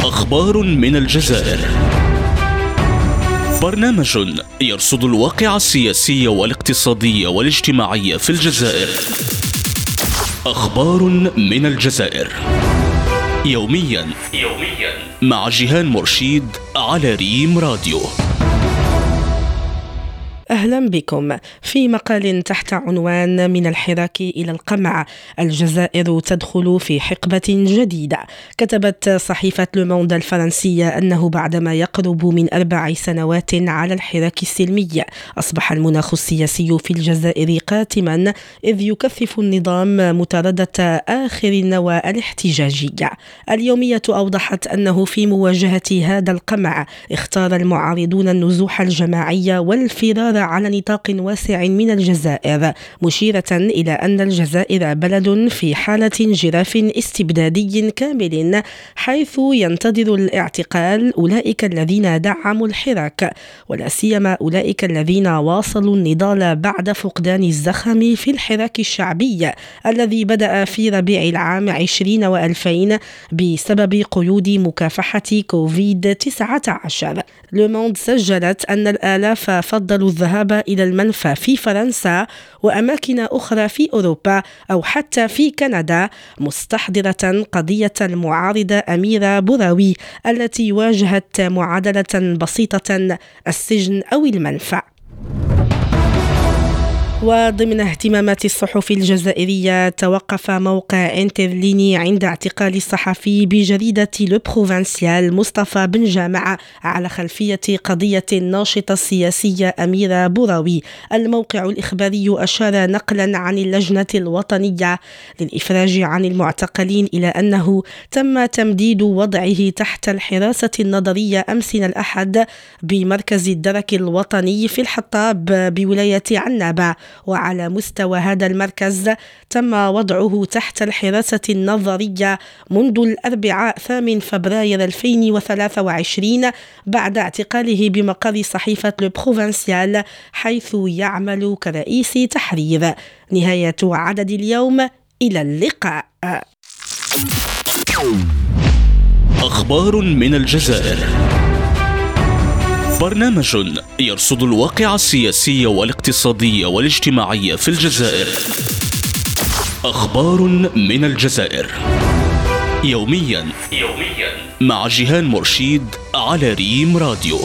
أخبار من الجزائر. برنامج يرصد الواقع السياسي والاقتصادي والاجتماعي في الجزائر. أخبار من الجزائر. يوميا يوميا مع جيهان مرشيد على ريم راديو. أهلا بكم. في مقال تحت عنوان من الحراك إلى القمع الجزائر تدخل في حقبة جديدة. كتبت صحيفة لوموند الفرنسية أنه بعدما يقرب من أربع سنوات على الحراك السلمي أصبح المناخ السياسي في الجزائر قاتما إذ يكثف النظام مطاردة آخر النوى الاحتجاجية. اليومية أوضحت أنه في مواجهة هذا القمع اختار المعارضون النزوح الجماعي والفرار على نطاق واسع من الجزائر مشيرة إلى أن الجزائر بلد في حالة انجراف استبدادي كامل حيث ينتظر الاعتقال أولئك الذين دعموا الحراك ولا سيما أولئك الذين واصلوا النضال بعد فقدان الزخم في الحراك الشعبي الذي بدأ في ربيع العام 20 و2000 بسبب قيود مكافحة كوفيد 19 لوموند سجلت أن الآلاف فضلوا الذهاب الذهاب إلى المنفى في فرنسا وأماكن أخرى في أوروبا أو حتى في كندا مستحضرة قضية المعارضة أميرة بوراوي التي واجهت معادلة بسيطة السجن أو المنفى. وضمن اهتمامات الصحف الجزائرية. توقف موقع انترليني عند اعتقال الصحفي بجريدة لو بروفانسيال مصطفى بن جامع على خلفية قضية الناشطة السياسية أميرة بوراوي. الموقع الإخباري أشار نقلا عن اللجنة الوطنية للإفراج عن المعتقلين إلى أنه تم تمديد وضعه تحت الحراسة النظرية أمس الأحد بمركز الدرك الوطني في الحطاب بولاية عنابة. وعلى مستوى هذا المركز تم وضعه تحت الحراسة النظرية منذ الأربعاء 8 فبراير 2023 بعد اعتقاله بمقر صحيفة لو حيث يعمل كرئيس تحرير. نهاية عدد اليوم إلى اللقاء. أخبار من الجزائر. برنامج يرصد الواقع السياسي والاقتصادي والاجتماعي في الجزائر. أخبار من الجزائر. يوميا يوميا مع جيهان مرشيد على ريم راديو.